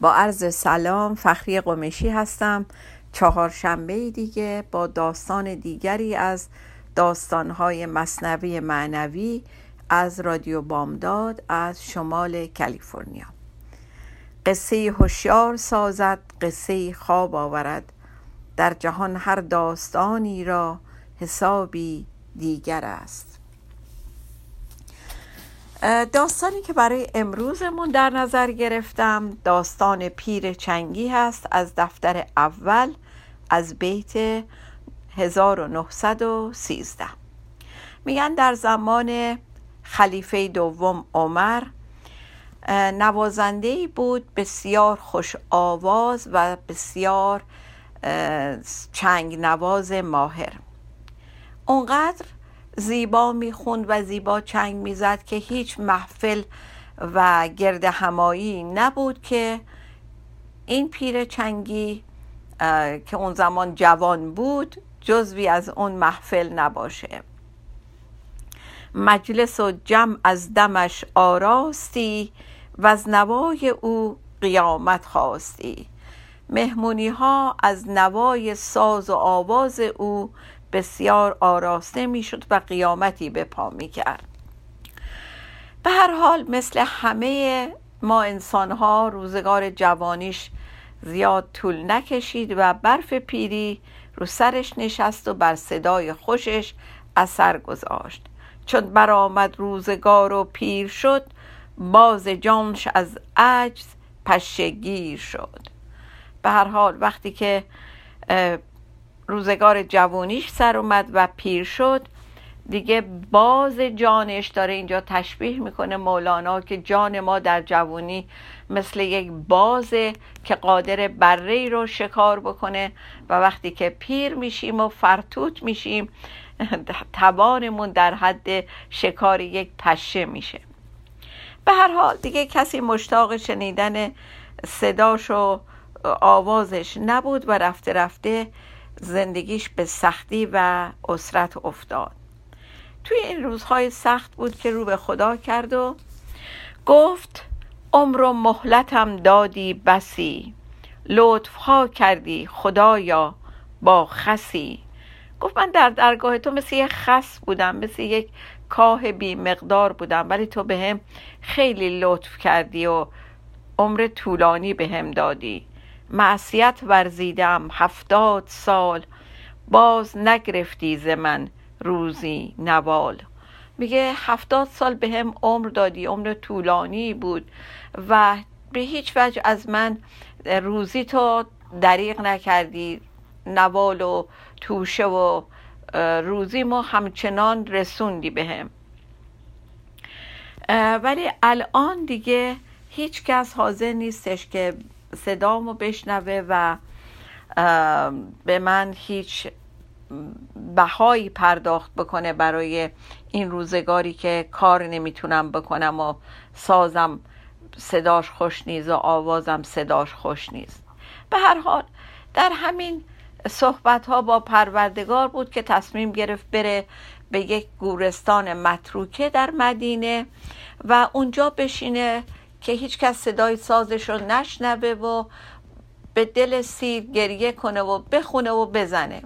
با عرض سلام فخری قمشی هستم. چهارشنبه دیگه با داستان دیگری از داستانهای مصنوی معنوی از رادیو بامداد از شمال کالیفرنیا. قصه هوشیار سازد قصه خواب آورد. در جهان هر داستانی را حسابی دیگر است. داستانی که برای امروزمون در نظر گرفتم داستان پیر چنگی هست. از دفتر اول از بیت 1913 میگن در زمان خلیفه دوم عمر نوازنده بود بسیار خوش آواز و بسیار چنگ نواز ماهر. اونقدر زیبا می‌خوند و زیبا چنگ می‌زد که هیچ محفل و گرد همایی نبود که این پیر چنگی که اون زمان جوان بود جزوی از اون محفل نباشه. مجلس و جمع از دمش آراستی و از نوای او قیامت خواستی. مهمونی ها از نوای ساز و آواز او بسیار آراسته می‌شد و قیامتی به پا می کرد به هر حال مثل همه ما انسان ها روزگار جوانیش زیاد طول نکشید و برف پیری رو سرش نشست و بر صدای خوشش اثر گذاشت. چون برآمد روزگار و پیر شد باز جانش از عجز پشگیر شد. به هر حال وقتی که روزگار جوانیش سر اومد و پیر شد. دیگه باز جانش داره اینجا تشبیه می‌کنه مولانا که جان ما در جوانی مثل یک بازه که قادر بره رو شکار بکنه و وقتی که پیر میشیم و فرتوت میشیم توانمون در حد شکار یک پشه میشه. به هر حال دیگه کسی مشتاق شنیدن صداش و آوازش نبود و رفته رفته زندگیش به سختی و اسرت افتاد. توی این روزهای سخت بود که رو به خدا کرد و گفت عمر و مهلتم دادی بسی لطف ها کردی خدایا با خسی. گفت من در درگاه تو مثل یک خس بودم مثل یک کاه بی مقدار بودم ولی تو به هم خیلی لطف کردی و عمر طولانی به هم دادی. معصیت ورزیدم هفتاد سال. باز نگرفتی ز من روزی نوال. میگه هفتاد سال به هم عمر دادی عمر طولانی بود و به هیچ وجه از من روزی تو دریغ نکردی. نوال و توشه و روزی ما همچنان رسوندی به هم ولی الان دیگه هیچ کس حاضر نیستش که صدامو بشنوه و به من هیچ بهایی پرداخت بکنه برای این روزگاری که کار نمی‌تونم بکنم و سازم صداش خوش نیست و آوازم صداش خوش نیست. به هر حال در همین صحبت ها با پروردگار بود که تصمیم گرفت بره به یک گورستان متروکه در مدینه و اونجا بشینه که هیچ کس صدای سازش رو نشنوه و به دل سیر گریه کنه و بخونه و بزنه.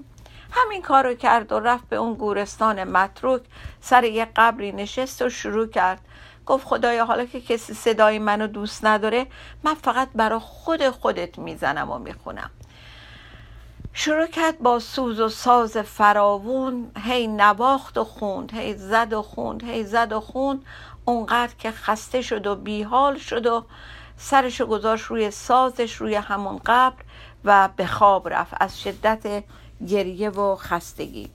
همین کار رو کرد و رفت به اون گورستان متروک سر یه قبری نشست و شروع کرد. گفت خدایا حالا که کسی صدای منو دوست نداره من فقط برا خود خودت می‌زنم و می‌خونم. شروع کرد با سوز و ساز فراوون هی نواخت و خوند هی زد و خوند هی زد و خوند. اونقدر که خسته شد و بیحال شد و سرشو گذاشت روی سازش روی همون قبر و به خواب رفت از شدت گریه و خستگی.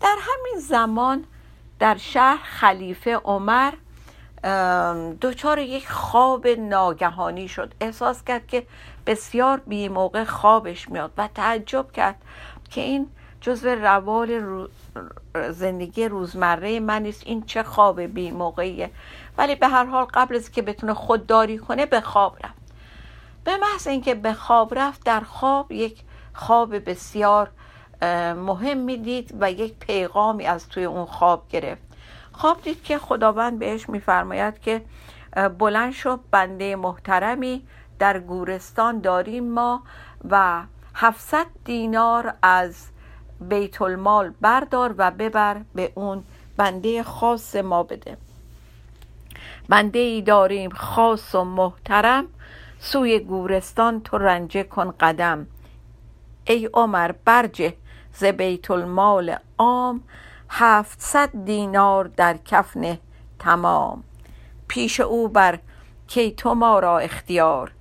در همین زمان در شهر خلیفه عمر دچار یک خواب ناگهانی شد. احساس کرد که بسیار بی خوابش میاد و تعجب کرد که این جزو روال زندگی روزمره من نیست. این چه خواب بی موقعیه. ولی به هر حال قبل از که بتونه خودداری کنه به خواب رفت. به محض اینکه به خواب رفت در خواب یک خواب بسیار مهم دید و یک پیغامی از توی اون خواب گرفت. خواب دید که خداوند بهش میفرماید که بلند شو بنده محترمی در گورستان داریم ما و 700 دینار از بیت المال بردار و ببر به اون بنده خاص ما بده. بنده ای داریم خاص و محترم سوی گورستان تو رنجه کن قدم. ای عمر برجه ز بیت المال عام هفتصد دینار در کفن تمام. پیش او بر کی تو ما را اختیار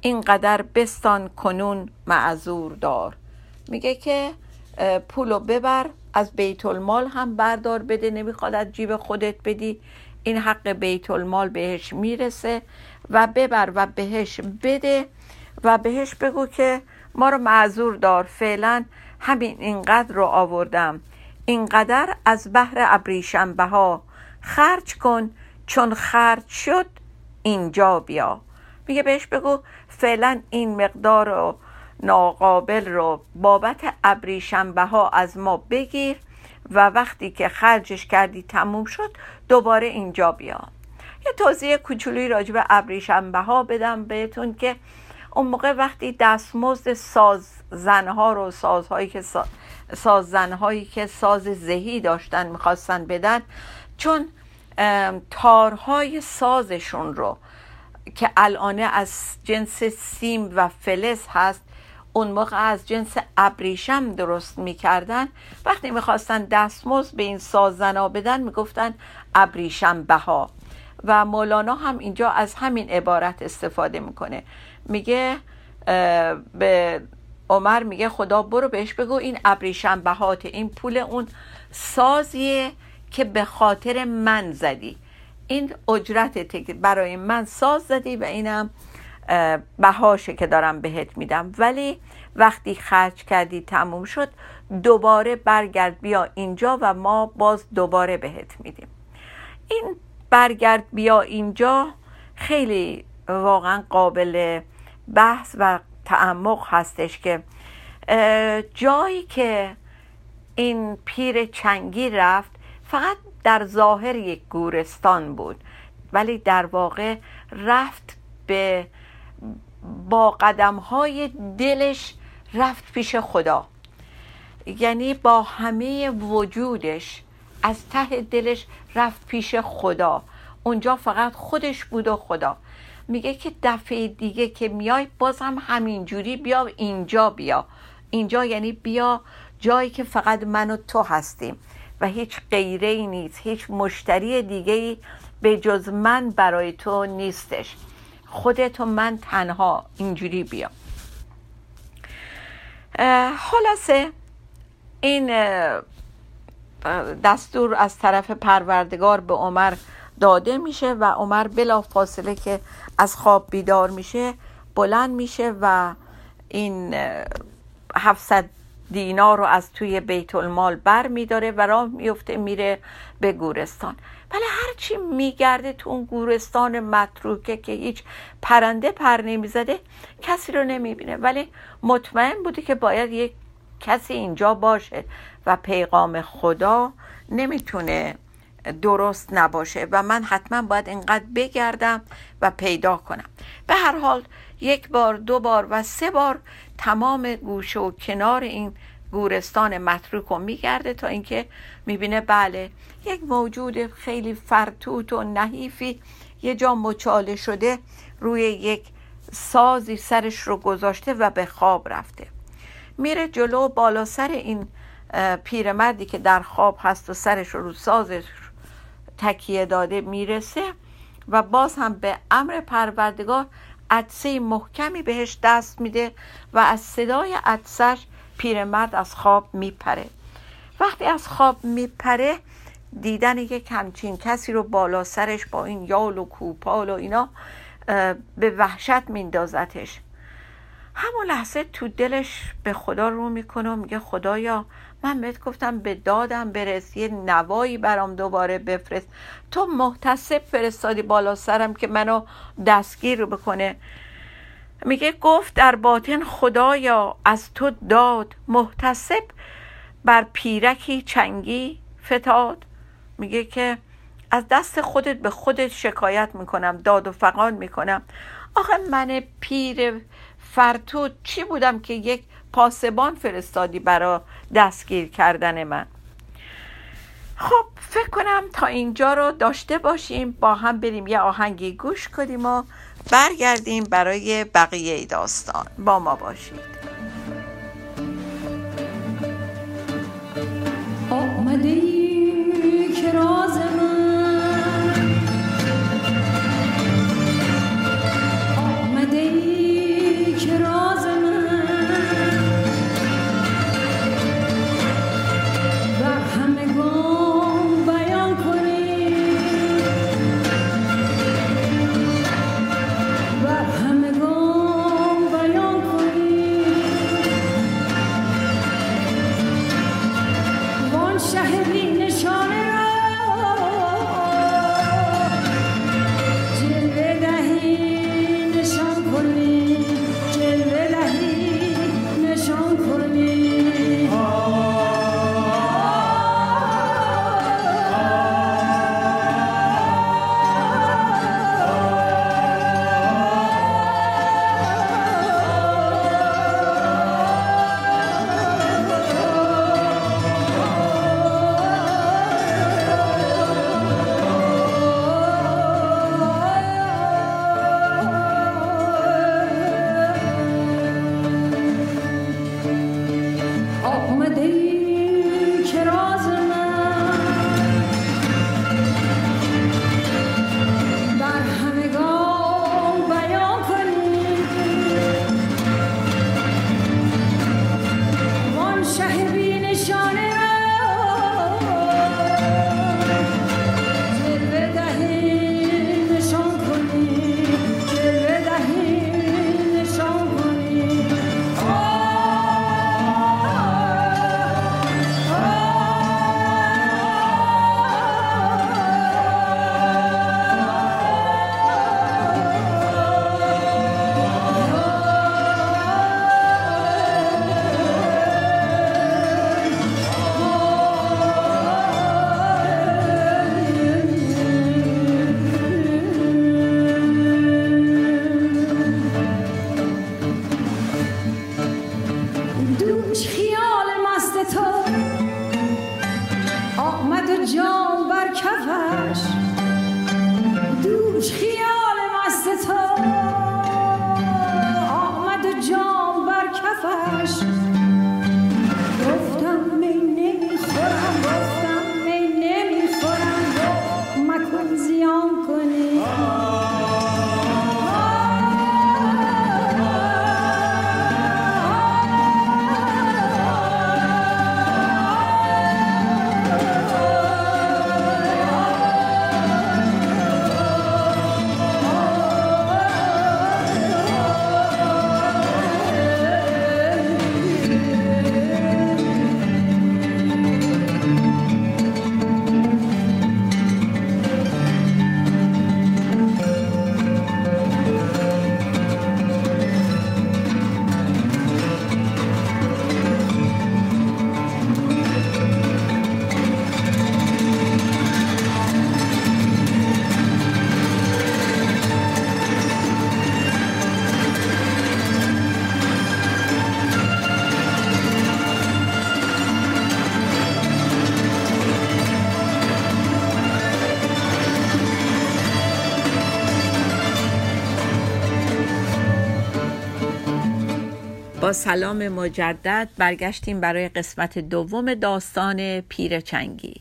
اینقدر بستان کنون معذور دار. میگه که پولو ببر از بیت المال هم بردار بده نمی‌خواد از جیب خودت بدی. این حق بیت المال بهش می‌رسه و ببر و بهش بده و بهش بگو که ما رو معذور دار. فعلا همین اینقدر رو آوردم. اینقدر از بحر ابریشم ها خرج کن چون خرج شد اینجا بیا. میگه بهش بگو فعلا این مقدار رو ناقابل رو بابت ابریشنبه ها از ما بگیر و وقتی که خرجش کردی تموم شد دوباره اینجا بیا. یه توضیح کوچولی راجع به ابریشنبه ها بدم بهتون که اون موقع وقتی دستمزد ساز زنها رو سازهایی که ساز زنهایی که ساز زهی داشتن می‌خواستن بدن چون تارهای سازشون رو که الانه از جنس سیم و فلز هست اون موقع از جنس ابریشم درست می‌کردن. وقتی می‌خواستن دستمزد به این سازنا بدن می‌گفتن ابریشم بها. و مولانا هم اینجا از همین عبارت استفاده می‌کنه. میگه به عمر میگه خدا برو بهش بگو این ابریشم بهات این پول اون سازیه که به خاطر من زدی. این اجرت برای من ساز زدی و اینم بهاشه که دارم بهت میدم. ولی وقتی خرج کردی تموم شد دوباره برگرد بیا اینجا و ما باز دوباره بهت میدیم. این برگرد بیا اینجا خیلی واقعا قابل بحث و تعمق هستش که جایی که این پیر چنگی رفت فقط در ظاهر یک گورستان بود ولی در واقع رفت به با قدم های دلش رفت پیش خدا. یعنی با همه وجودش از ته دلش رفت پیش خدا. اونجا فقط خودش بود و خدا. میگه که دفعه دیگه که میای بازم همینجوری بیا اینجا بیا. اینجا یعنی بیا جایی که فقط من و تو هستیم. و هیچ غیره ای نیست هیچ مشتری دیگه ای به جز من برای تو نیستش. خودت و من تنها اینجوری بیا خلاصه این دستور از طرف پروردگار به عمر داده میشه و عمر بلا فاصله که از خواب بیدار میشه بلند میشه و این 700 دینار رو از توی بیت المال بر میداره و راه میفته میره به گورستان. ولی هرچی میگرده تو اون گورستان متروکه که هیچ پرنده پر نمی‌زده کسی رو نمی‌بینه. ولی مطمئن بوده که باید یک کسی اینجا باشه و پیغام خدا نمی‌تونه درست نباشه. و من حتما باید اینقدر بگردم و پیدا کنم. به هر حال یک بار دو بار و سه بار تمام گوشه و کنار این گورستان متروک رو میگرده تا اینکه می‌بینه بله یک موجود خیلی فرتوت و نحیفی یه جا مچاله شده روی یک سازی سرش رو گذاشته و به خواب رفته. میره جلو بالا سر این پیرمردی که در خواب هست و سرش رو سازش تکیه داده می‌رسه و باز هم به امر پروردگار عدسه محکمی بهش دست میده و از صدای عدسش پیرمرد از خواب میپره. وقتی از خواب میپره دیدن یک همچین کسی رو بالا سرش با این یال و کوپال و اینا به وحشت میندازتش. همون لحظه تو دلش به خدا رو می‌کنه و میگه خدایا من بهت گفتم به دادم برس یه نوایی برام دوباره بفرست. تو محتسب فرستادی بالا سرم که منو دستگیر بکنه. میگه گفت در باطن خدایا از تو داد. محتسب بر پیرکی چنگی فتاد. میگه که از دست خودت به خودت شکایت می‌کنم داد و فقان می‌کنم. آخه من پیر فرتود چی بودم که یک پاسبان فرستادی برا دستگیر کردن من؟ خب فکر کنم تا اینجا رو داشته باشیم با هم بریم یه آهنگی گوش کنیم و برگردیم برای بقیه داستان. با ما باشید. Dios. که سلام مجدد برگشتیم برای قسمت دوم داستان پیر چنگی.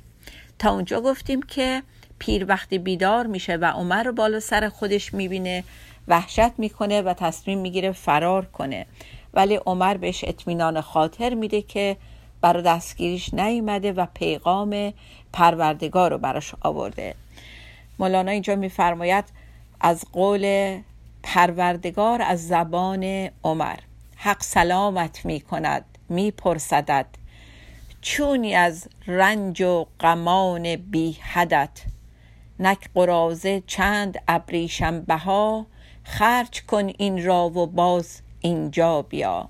تا اونجا گفتیم که پیر وقتی بیدار میشه و عمر رو بالا سر خودش می‌بینه وحشت می‌کنه و تصمیم می‌گیره فرار کنه. ولی عمر بهش اطمینان خاطر میده که برای دستگیریش نیامده و پیغام پروردگار رو براش آورده. مولانا اینجا میفرماید از قول پروردگار از زبان عمر. حق سلامت می کند می پرسدد چونی از رنج و غمان بی حدت. نک قرازه چند ابریشم بها خرج کن این را و باز اینجا بیا.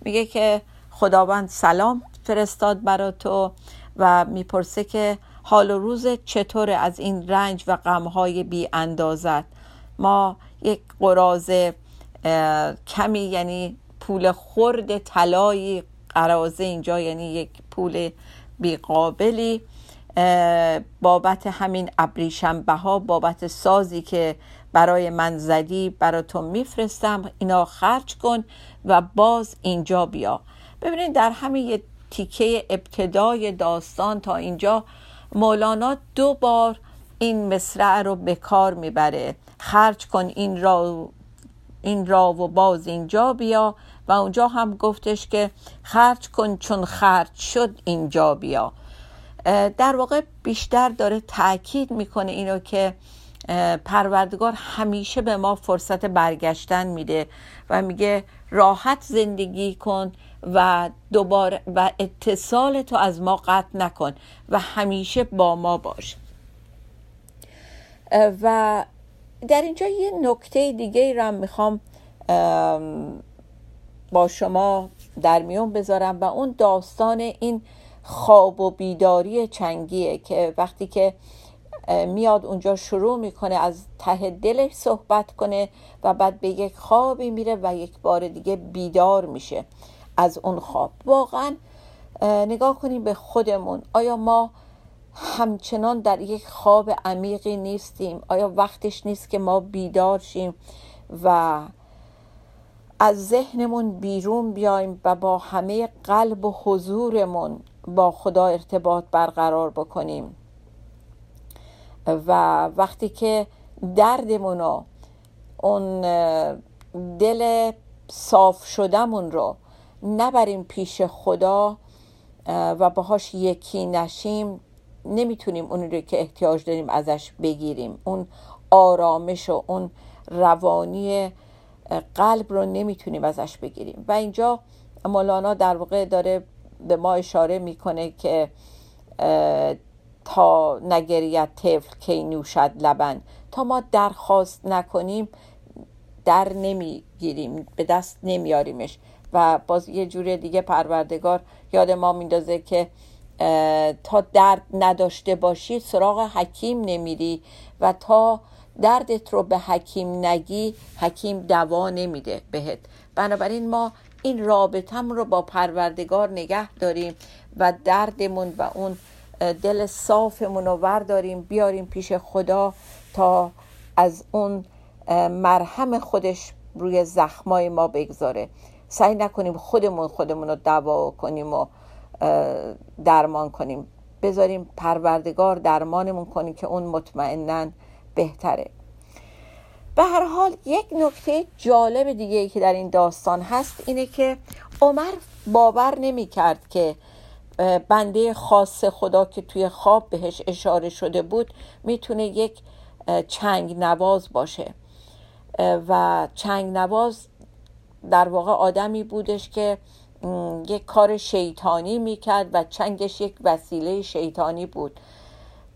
میگه که خداوند سلام فرستاد برا تو و می‌پرسه که حال و روز چطور از این رنج و غمهای بی اندازت ما یک قرازه کمی یعنی پول خرد طلایی قرازه اینجا یعنی یک پول بیقابلی بابت همین ابریشنبه ها بابت سازی که برای من زدی برای تو میفرستم اینا خرج کن و باز اینجا بیا. ببینید در همین یه تیکه ابتدای داستان تا اینجا مولانا دو بار این مصرع رو به کار می‌بره. خرج کن این را این را و باز اینجا بیا. و اونجا هم گفتش که خرج کن چون خرج شد اینجا بیا. در واقع بیشتر داره تاکید می‌کنه اینو که پروردگار همیشه به ما فرصت برگشتن میده و میگه راحت زندگی کن و دوباره و اتصال تو از ما قطع نکن و همیشه با ما باش. و در اینجا یه نکته دیگه را می‌خوام با شما در میون بذارم و اون داستان این خواب و بیداری چنگیه که وقتی که میاد اونجا شروع می‌کنه از ته دلش صحبت کنه و بعد به یک خوابی میره و یک بار دیگه بیدار میشه از اون خواب. واقعا نگاه کنیم به خودمون. آیا ما همچنان در یک خواب عمیقی نیستیم؟ آیا وقتش نیست که ما بیدار شیم و از ذهنمون بیرون بیایم و با همه قلب و حضورمون با خدا ارتباط برقرار بکنیم. و وقتی که دردمون رو اون دل صاف شدهمون رو نبریم پیش خدا و باهاش یکی نشیم نمی‌تونیم اون رو که احتیاج داریم ازش بگیریم. اون آرامش و اون روانی قلب رو نمی‌تونیم ازش بگیریم. و اینجا مولانا در واقع داره به ما اشاره می‌کنه که تا نگریت طفل کی نوشد لبن. تا ما درخواست نکنیم در نمی‌گیریم به دست نمیاریمش و باز یه جور دیگه پروردگار یاد ما میندازه که تا درد نداشته باشی سراغ حکیم نمیری. و تا دردت رو به حکیم نگی حکیم دوا نمیده بهت. بنابراین ما این رابطم رو با پروردگار نگه داریم و دردمون و اون دل صافمون رو ورداریم بیاریم پیش خدا تا از اون مرهم خودش روی زخمای ما بگذاره. سعی نکنیم خودمون خودمون رو دوا کنیم و درمان کنیم. بذاریم پروردگار درمانمون کنیم که اون مطمئنا بهتره. به هر حال یک نکته جالب دیگه ای که در این داستان هست اینه که عمر باور نمی کرد که بنده خاص خدا که توی خواب بهش اشاره شده بود می‌تونه یک چنگ نواز باشه. و چنگ نواز در واقع آدمی بودش که یک کار شیطانی می‌کرد و چنگش یک وسیله شیطانی بود.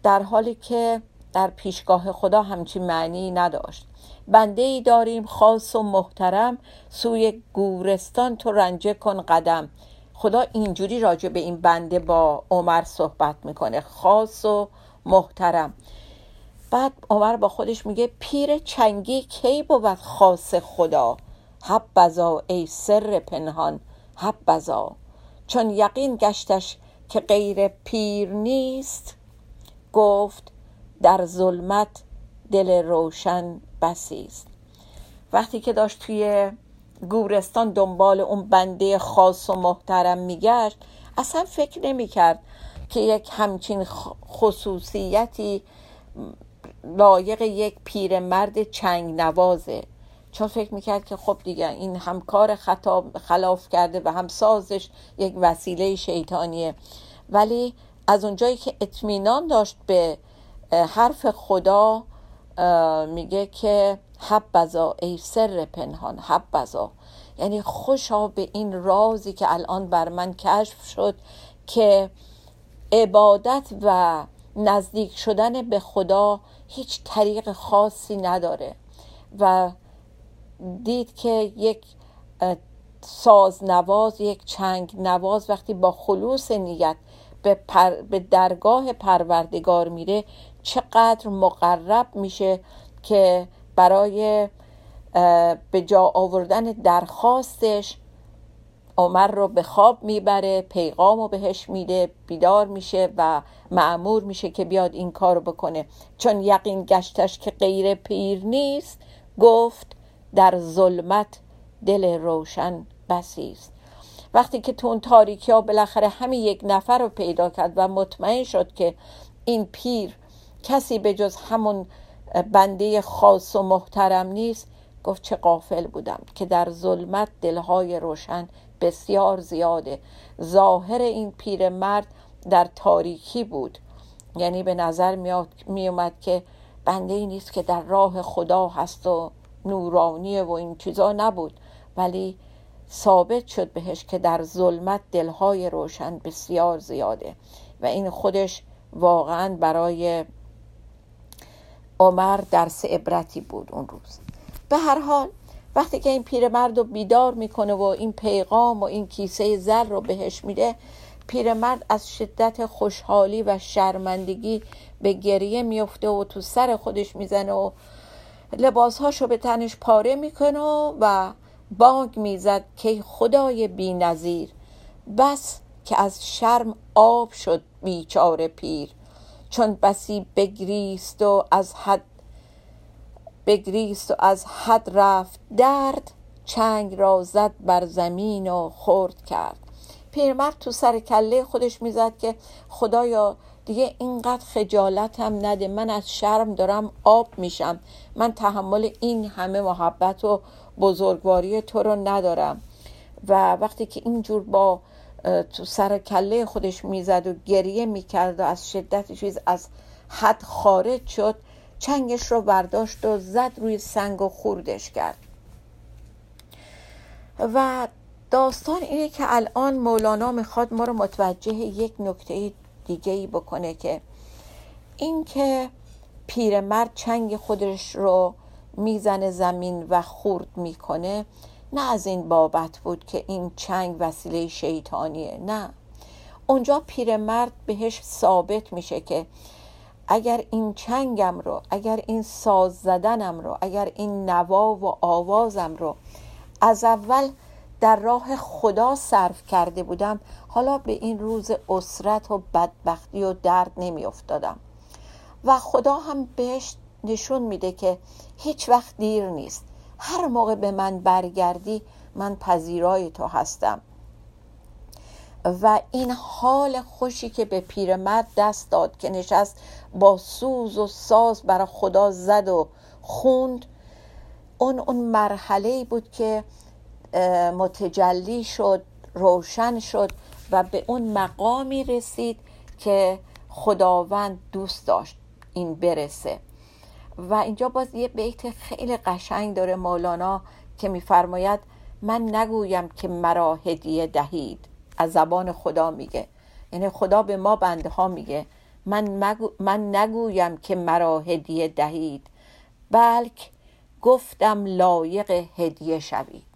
در حالی که در پیشگاه خدا همچین معنی نداشت. بنده ای داریم خاص و محترم سوی گورستان تو رنجه کن قدم. خدا اینجوری راجع به این بنده با عمر صحبت می‌کنه خاص و محترم. بعد عمر با خودش میگه پیر چنگی کی بود خاص خدا؟ حب بزا ای سر پنهان حب بزا چون یقین گشتش که غیر پیر نیست؟ گفت در ظلمت دل روشن بسی است وقتی که داشت توی گورستان دنبال اون بنده خاص و محترم میگشت اصلا فکر نمی‌کرد که یک همچین خصوصیتی لایق یک پیرمرد چنگ نوازه چون فکر می‌کرد که خب دیگه این هم کار خطا خلاف کرده و هم سازش یک وسیله شیطانیه. ولی از اونجایی که اطمینان داشت به حرف خدا میگه که حبزا ای سر پنهان حبزا یعنی خوشا به این رازی که الان بر من کشف شد که عبادت و نزدیک شدن به خدا هیچ طریق خاصی نداره. و دید که یک ساز نواز یک چنگ نواز وقتی با خلوص نیت به, پر به درگاه پروردگار میره چقدر مقرب میشه که برای به جا آوردن درخواستش عمر رو به خواب می‌بره پیغام رو بهش میده بیدار میشه و معمور میشه که بیاد این کار رو بکنه. چون یقین گشتش که غیر پیر نیست گفت در ظلمت دل روشن بسی است. وقتی که تو اون تاریکی ها بالاخره همین یک نفر رو پیدا کرد و مطمئن شد که این پیر کسی به جز همون بنده خاص و محترم نیست. گفت چه قافل بودم که در ظلمت دلهای روشن بسیار زیاده. ظاهر این پیرمرد در تاریکی بود. یعنی به نظر می اومد که بنده ای نیست که در راه خدا هست و نورانیه و این چیزا نبود. ولی ثابت شد بهش که در ظلمت دلهای روشن بسیار زیاده و این خودش واقعا برای عمر درس عبرتی بود اون روز. به هر حال وقتی که این پیرمرد رو بیدار می‌کنه و این پیغام و این کیسه زر رو بهش میده پیرمرد از شدت خوشحالی و شرمندگی به گریه میفته و تو سر خودش می‌زنه و لباسهاشو به تنش پاره می‌کنه و بانگ می‌زد که خدای بی نظیر بس که از شرم آب شد بیچاره پیر. چون بسی بگریست و از حد بگریست و از حد رفت. درد چنگ را زد بر زمین و خورد کرد. پیرمرد تو سر کله خودش می‌زد که خدایا دیگه اینقدر خجالت هم نده من از شرم دارم آب میشم. من تحمل این همه محبت و بزرگواری تو رو ندارم. و وقتی که اینجور با تو سر کله خودش می‌زد و گریه می‌کرد و از شدت چیز از حد خارج شد چنگش رو برداشت و زد روی سنگ و خوردش کرد. و داستان اینه که الان مولانا می‌خواد ما رو متوجه یک نکته دیگه ای بکنه که اینکه پیرمرد چنگ خودش رو می‌زنه زمین و خورد می‌کنه نه از این بابت بود که این چنگ وسیله شیطانیه نه. اونجا پیرمرد بهش ثابت میشه که اگر این چنگم رو اگر این ساز زدنم رو اگر این نوا و آوازم رو از اول در راه خدا صرف کرده بودم حالا به این روز اسرت و بدبختی و درد نمی افتادم و خدا هم بهش نشون میده که هیچ وقت دیر نیست. هر موقع به من برگردی من پذیرای تو هستم. و این حال خوشی که به پیرمرد دست داد که نشست با سوز و ساز برای خدا زد و خوند اون اون مرحله بود که متجلی شد روشن شد و به اون مقامی رسید که خداوند دوست داشت این برسه. و اینجا باز یه بیت خیلی قشنگ داره مولانا که میفرماید من نگویم که مرا هدیه دهید. از زبان خدا میگه. یعنی خدا به ما بنده ها میگه. من, من نگویم که مرا هدیه دهید بلک گفتم لایق هدیه شوید.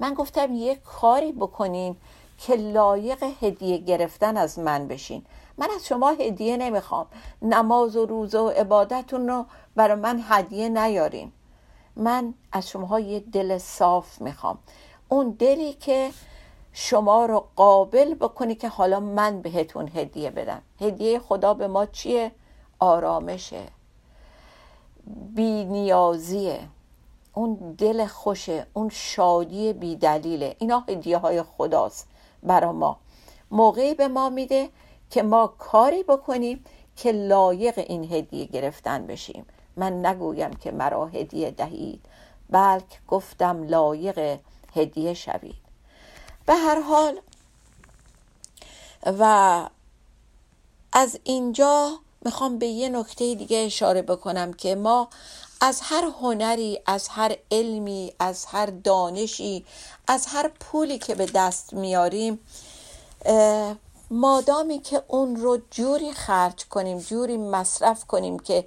من گفتم یه کاری بکنین که لایق هدیه گرفتن از من بشین. من از شما هدیه نمی‌خوام. نماز و روزه و عبادتون رو برای من هدیه نیارین. من از شما یه دل صاف می‌خوام. اون دلی که شما رو قابل بکنی که حالا من بهتون هدیه بدم. هدیه خدا به ما چیه؟ آرامشه. بی نیازیه اون دل خوشه اون شادی بی دلیله اینا هدیه های خداست برا ما. موقعی به ما میده که ما کاری بکنیم که لایق این هدیه گرفتن بشیم. من نگویم که مرا هدیه دهید بلک گفتم لایق هدیه شوید. به هر حال و از اینجا می‌خوام به یه نکته دیگه اشاره بکنم که ما از هر هنری از هر علمی از هر دانشی از هر پولی که به دست میاریم مادامی که اون رو جوری خرج کنیم جوری مصرف کنیم که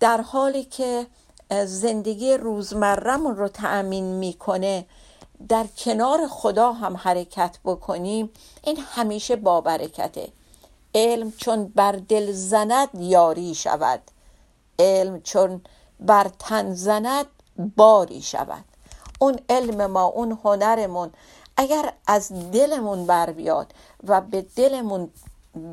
در حالی که زندگی روزمرمون رو تأمین می‌کنه در کنار خدا هم حرکت بکنیم این همیشه با برکته. علم چون بر دل زند یاری شود. علم چون بر تن زند باری شود. اون علم ما اون هنرمون اگر از دلمون بر بیاد و به دلمون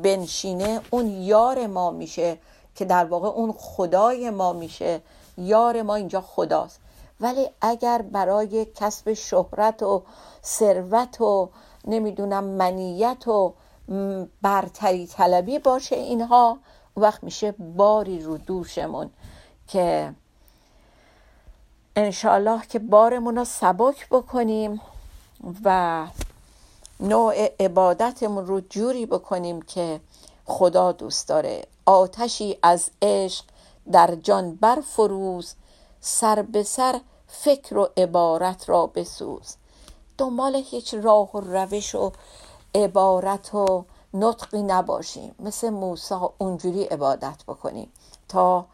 بنشینه اون یار ما میشه که در واقع اون خدای ما میشه. یار ما اینجا خداست. ولی اگر برای کسب شهرت و ثروت و نمی‌دونم منیت و برتری طلبی باشه اینها وقت میشه باری رو دوشمون که انشالله که بارمون رو سبک بکنیم. و نوع عبادتمون رو جوری بکنیم که خدا دوست داره. آتشی از عشق در جان برفروز سر به سر فکر و عبارت را بسوز. دنبال هیچ راه و روش و عبارت و نطقی نباشیم. مثل موسی اونجوری عبادت بکنیم تا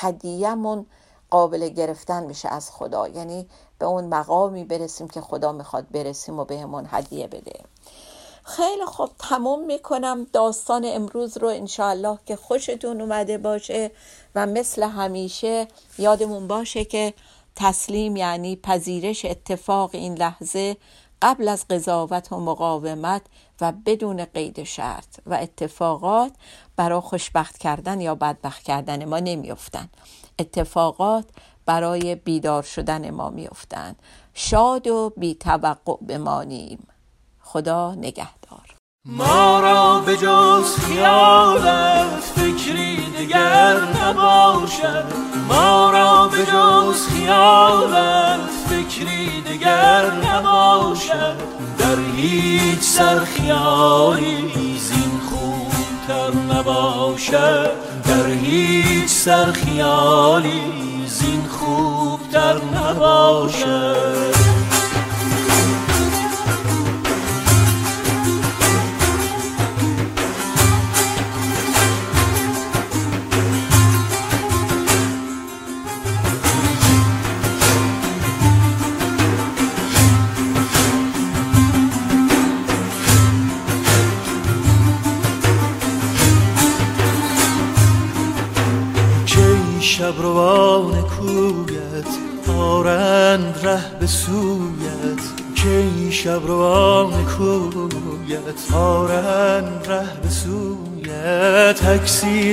هدیهمون قابل گرفتن میشه از خدا. یعنی به اون مقامی برسیم که خدا می‌خواد برسیم و بهمون هدیه بده. خیلی خوب تموم می‌کنم. داستان امروز رو انشاءالله که خوشتون اومده باشه و مثل همیشه یادمون باشه که تسلیم یعنی پذیرش اتفاق این لحظه قبل از قضاوت و مقاومت و بدون قید شرط و اتفاقات برای خوشبخت کردن یا بدبخت کردن ما نمیافتند اتفاقات برای بیدار شدن ما میافتند. شاد و بی توقع بمانیم. خدا نگهدار. ما را به جز خیالت فکری دیگر نباشد. ما را به جز خیالت فکری دیگر نباشد. در هیچ سر خیالی زین خوبتر نباشد. در هیچ سر خیالی زین خوبتر نباشد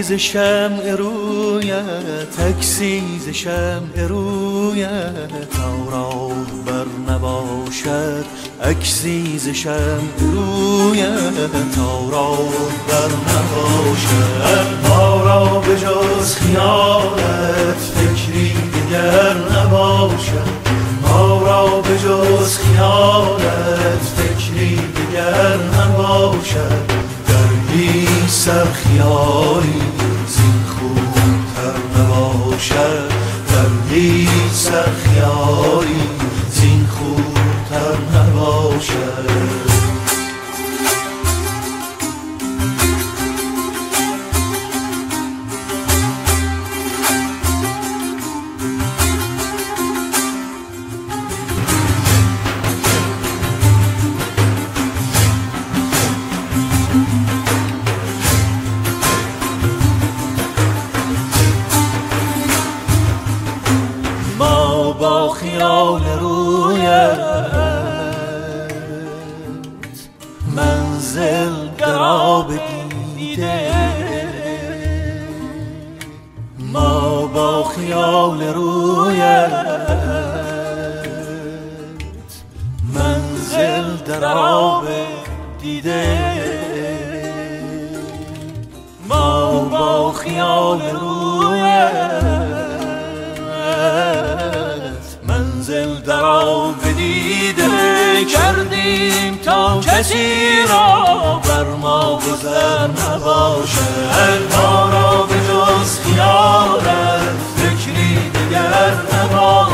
تکسیز شمع رویت تکسیز شمع رویت. آرا بر نباشد اکسیز شمع رویت. آرا بر نباشد ما را به جز خیالت. خیال رویت. منزل در آب دیده. ما با خیال رویت. درا بدیده کردیم تا کسی را بر ما گذر نباشه. ما را به